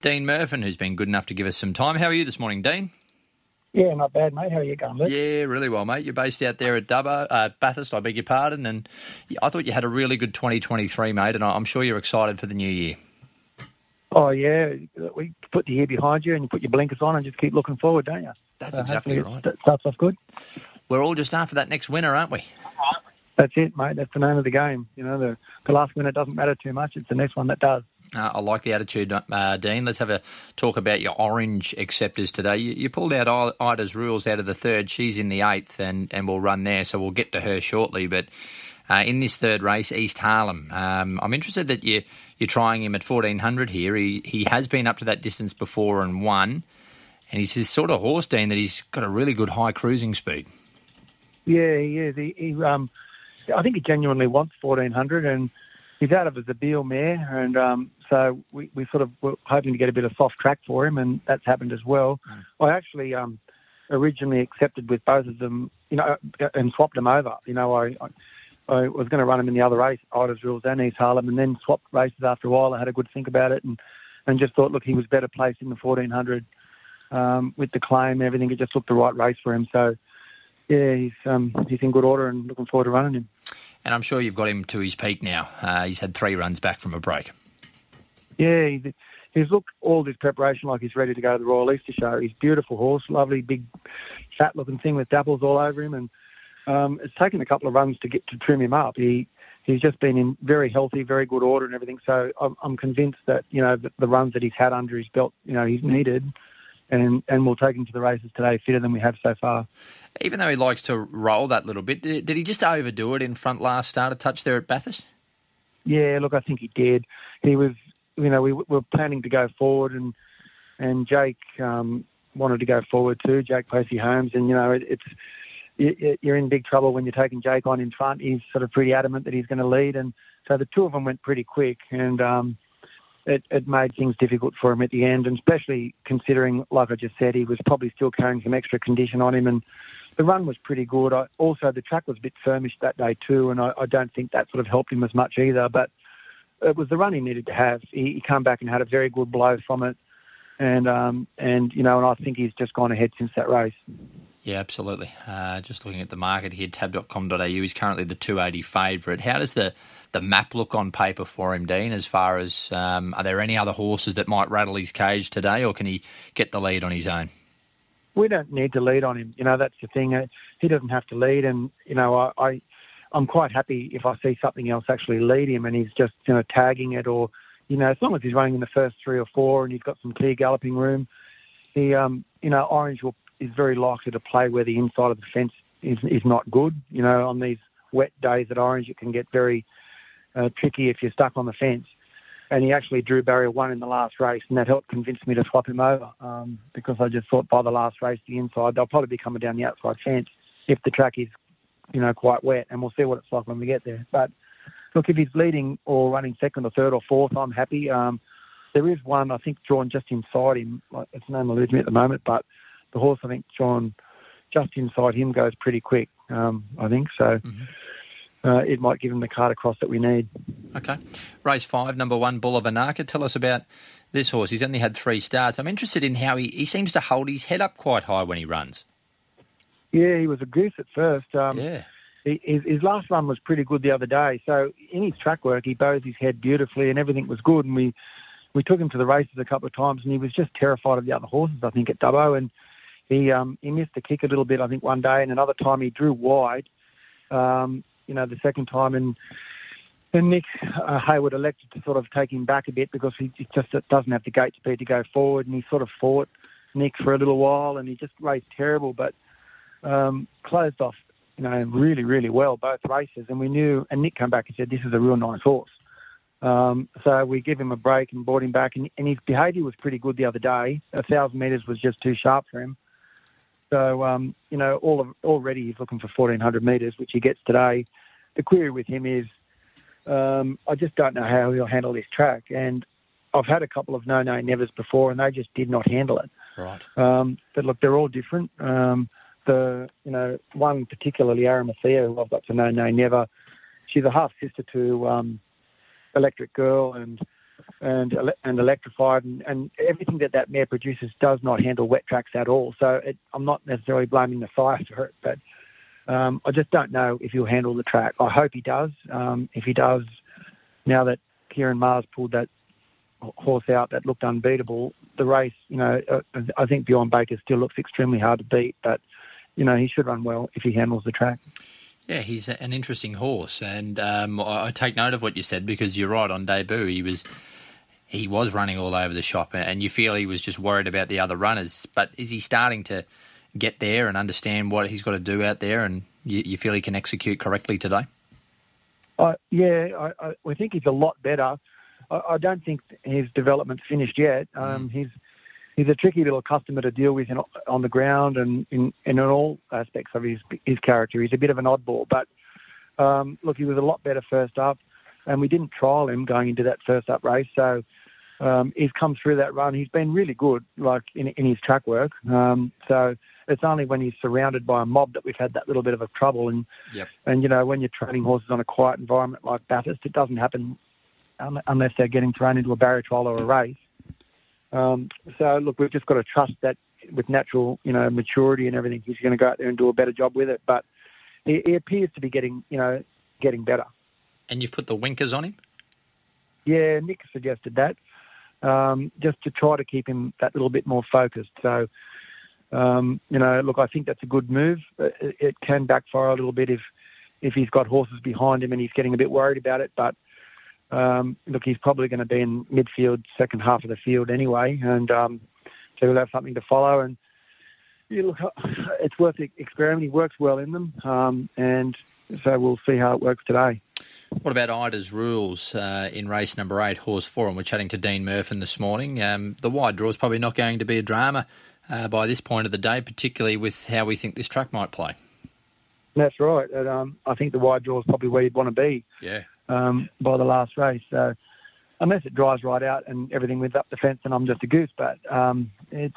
Dean Mirfin, who's been good enough to give us some time. How are you this morning, Dean? Yeah, not bad, mate. How are you going, Luke? Yeah, really well, mate. You're based out there at Dubbo, uh, Bathurst, I beg your pardon, and I thought you had a really good 2023, mate, and I'm sure you're excited for the new year. Oh, yeah. We put the year behind you and you put your blinkers on and just keep looking forward, don't you? That's so exactly right. That starts off good. We're all just after that next winner, aren't we? That's it, mate. That's the name of the game. You know, the, the last winner doesn't matter too much. It's the next one that does. Uh, I like the attitude, uh, Dean. Let's have a talk about your orange acceptors today. You, you, pulled out Ida's rules out of the third. She's in the eighth, and, and we'll run there, so we'll get to her shortly. But uh, in this third race, East Harlem, um, I'm interested that you, you're trying him at 1400 here. He, he has been up to that distance before and won, and he's this sort of horse, Dean, that he's got a really good high cruising speed. Yeah, is. He, he um, I think he genuinely wants 1400 and he's out of a Zabeel mare. And um, so we, we sort of were hoping to get a bit of soft track for him, and that's happened as well. Mm. I actually um, originally accepted with both of them, you know, and swapped them over. You know, I, I, I was going to run him in the other race, Ida's Rules and East Harlem, and then swapped races after a while. I had a good think about it and, and just thought, look, he was better placed in the 1400 um, with the claim and everything. It just looked the right race for him. So yeah, he's um, he's in good order and looking forward to running him. And I'm sure you've got him to his peak now. Uh, he's had three runs back from a break. Yeah, he's, he's looked all this preparation like he's ready to go to the Royal Easter Show. He's beautiful horse, lovely, big, fat-looking thing with dapples all over him, and um, it's taken a couple of runs to get to trim him up. He he's just been in very healthy, very good order and everything. So I'm, I'm convinced that you know the, the runs that he's had under his belt, you know, he's needed and and we'll take him to the races today fitter than we have so far. Even though he likes to roll that little bit, did, did he just overdo it in front last start a touch there at Bathurst? Yeah, look, I think he did. He was, you know, we, we were planning to go forward, and and Jake um, wanted to go forward too, Jake Pracey-Holmes, and you know, it, it's you're in big trouble when you're taking Jake on in front. He's sort of pretty adamant that he's going to lead, and so the two of them went pretty quick, and um, it, it made things difficult for him at the end, and especially considering, like I just said, he was probably still carrying some extra condition on him, and the run was pretty good. I, also, the track was a bit firmish that day too, and I, I don't think that sort of helped him as much either. But it was the run he needed to have. He, he came back and had a very good blow from it, and um, and you know, and I think he's just gone ahead since that race. Yeah, absolutely. Uh, just looking at the market here, tab.com.au, is currently the 280 favourite. How does the, the map look on paper for him, Dean, as far as um, are there any other horses that might rattle his cage today, or can he get the lead on his own? We don't need to lead on him. You know, that's the thing. Uh, he doesn't have to lead, and, you know, I, I, I'm quite happy if I see something else actually lead him and he's just, you know, tagging it or, you know, as long as he's running in the first three or four and he's got some clear galloping room, he, um, you know, Orange will is very likely to play where the inside of the fence is, is not good. You know, on these wet days at Orange, it can get very uh, tricky if you're stuck on the fence. And he actually drew barrier one in the last race, and that helped convince me to swap him over um, because I just thought by the last race, the inside, they'll probably be coming down the outside fence if the track is, you know, quite wet, and we'll see what it's like when we get there. But look, if he's leading or running second or third or fourth, I'm happy. Um, there is one, I think, drawn just inside him. Its name eludes me at the moment, but the horse, I think, John, just inside him goes pretty quick. Um, I think so. Mm-hmm. Uh, it might give him the card across that we need. Okay. Race five, number one, Bull of Anaka. Tell us about this horse. He's only had three starts. I'm interested in how he, he seems to hold his head up quite high when he runs. Yeah, he was a goose at first. Um, yeah. He, his, his last run was pretty good the other day. So in his track work, he bows his head beautifully and everything was good. And we, we took him to the races a couple of times and he was just terrified of the other horses, I think, at Dubbo. And he um, he missed the kick a little bit, I think, one day, and another time he drew wide. Um, you know, the second time, and then Nick uh, Hayward elected to sort of take him back a bit because he just doesn't have the gate speed to go forward, and he sort of fought Nick for a little while, and he just raced terrible, but um, closed off, you know, really, really well both races, and we knew. And Nick came back and said, "This is a real nice horse." Um, so we give him a break and brought him back, and, and his behaviour was pretty good the other day. A thousand metres was just too sharp for him. So, um, you know, all of, already he's looking for 1,400 metres, which he gets today. The query with him is um, I just don't know how he'll handle this track. And I've had a couple of No Nay Nevers before, and they just did not handle it. Right. Um, but look, they're all different. Um, the you know one particularly Arimathea, who I've got to No Nay Never. She's a half sister to um, Electric Girl, and and and electrified, and, and everything that that mare produces does not handle wet tracks at all. So it, I'm not necessarily blaming the sire for it, but um, I just don't know if he'll handle the track. I hope he does. Um, if he does, now that Kieran Mars pulled that horse out that looked unbeatable, the race, you know, uh, I think Beyond Baker still looks extremely hard to beat, but you know he should run well if he handles the track. Yeah, he's an interesting horse, and um, I take note of what you said because you're right. On debut, he was he was running all over the shop, and you feel he was just worried about the other runners. But is he starting to get there and understand what he's got to do out there, and you, you feel he can execute correctly today? Uh, yeah, I, I, think he's a lot better. I, I don't think his development's finished yet. Um, mm. He's he's a tricky little customer to deal with in, on the ground and in, in all aspects of his his character. He's a bit of an oddball, but um, look, he was a lot better first up, and we didn't trial him going into that first up race, so um, he's come through that run. He's been really good, like in, in his track work. Um, so it's only when he's surrounded by a mob that we've had that little bit of a trouble. And yep. and you know when you're training horses on a quiet environment like Bathurst, it doesn't happen unless they're getting thrown into a barrier trial or a race. Um, so look, we've just got to trust that with natural, you know, maturity and everything, he's going to go out there and do a better job with it. But he, he appears to be getting, you know, getting better. And you've put the winkers on him. Yeah, Nick suggested that, um, just to try to keep him that little bit more focused. So, um, you know, look, I think that's a good move. It, it can backfire a little bit if if he's got horses behind him and he's getting a bit worried about it. But um, look, he's probably going to be in midfield, second half of the field anyway, and um, so he'll have something to follow. And yeah, look, it's worth experimenting. He works well in them, um, and so we'll see how it works today. What about Ida's rules uh, in race number eight, horse four? And we're chatting to Dean Mirfin this morning. Um, the wide draw is probably not going to be a drama uh, by this point of the day, particularly with how we think this track might play. That's right. And, um, I think the wide draw is probably where you'd want to be. Yeah um, by the last race. So unless it dries right out and everything wins up the fence, and I'm just a goose. But um, it's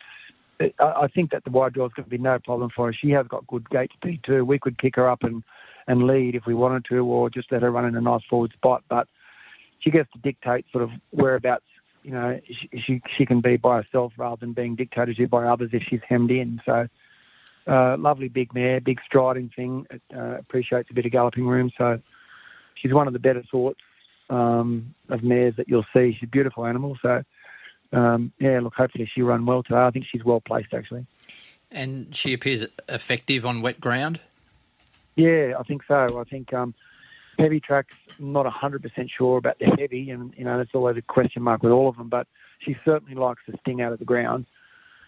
it, I think that the wide draw is going to be no problem for her. She has got good gate speed too. We could kick her up and and lead if we wanted to, or just let her run in a nice forward spot. But she gets to dictate sort of whereabouts. You know, she she, she can be by herself rather than being dictated to by others if she's hemmed in. So. Uh, lovely big mare, big striding thing. Uh, appreciates a bit of galloping room. So she's one of the better sorts um, of mares that you'll see. She's a beautiful animal. So, um, yeah, look, hopefully she'll run well today. I think she's well placed, actually. And she appears effective on wet ground? Yeah, I think so. I think um, heavy tracks, not 100% sure about the heavy, and, you know, that's always a question mark with all of them, but she certainly likes to sting out of the ground.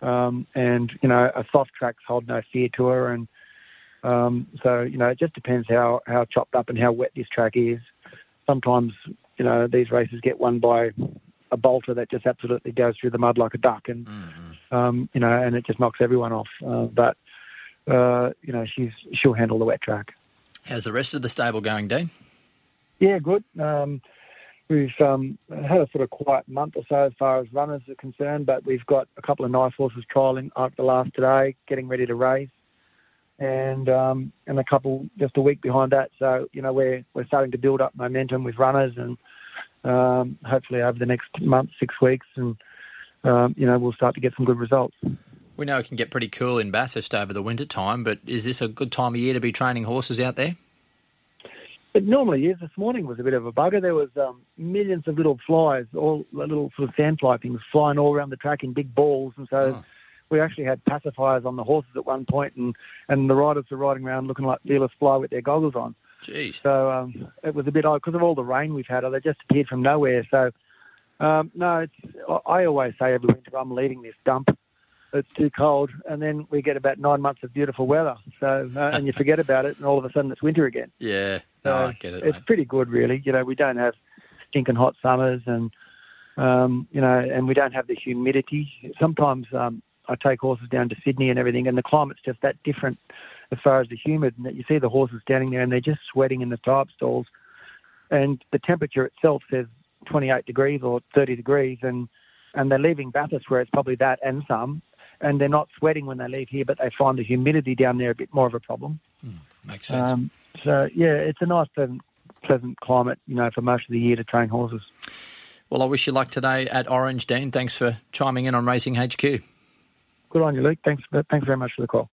Um, and, you know, a soft track's hold no fear to her, and um, so you know, it just depends how how chopped up and how wet this track is. Sometimes you know these races get won by a bolter that just absolutely goes through the mud like a duck, and mm-hmm. um, you know, and it just knocks everyone off. Uh, but uh, you know, she's she'll handle the wet track. How's the rest of the stable going, Dean? Yeah, good. Um, we've um, had a sort of quiet month or so as far as runners are concerned, but we've got a couple of nice horses trialling after the last today, getting ready to race and um, and a couple just a week behind that. So you know we're we're starting to build up momentum with runners, and um, hopefully over the next month, six weeks, and um, you know we'll start to get some good results. We know it can get pretty cool in Bathurst over the winter time, but is this a good time of year to be training horses out there? It normally is. This morning was a bit of a bugger. There was um, millions of little flies, all little sort of sandfly things flying all around the track in big balls, and so. Oh we actually had pacifiers on the horses at one point, and and the riders were riding around looking like fearless fly with their goggles on. Jeez. So um, it was a bit odd because of all the rain we've had. They just appeared from nowhere. So um, no, it's, I always say every winter I'm leaving this dump. It's too cold, and then we get about nine months of beautiful weather. So uh, and you forget about it, and all of a sudden it's winter again. Yeah, no, so I get it. It's mate. pretty good, really. You know, we don't have stinking hot summers, and um, you know, and we don't have the humidity. Sometimes um, I take horses down to Sydney and everything, and the climate's just that different as far as the humid. And that you see the horses standing there and they're just sweating in the type stalls, and the temperature itself says 28 degrees or 30 degrees, and and they're leaving Bathurst where it's probably that and some, and they're not sweating when they leave here, but they find the humidity down there a bit more of a problem. Mm, makes sense. Um, so yeah, it's a nice pleasant, pleasant climate, you know, for most of the year to train horses. Well, I wish you luck today at Orange, Dean. Thanks for chiming in on Racing HQ. Good on you, Luke. Thanks, thanks very much for the call.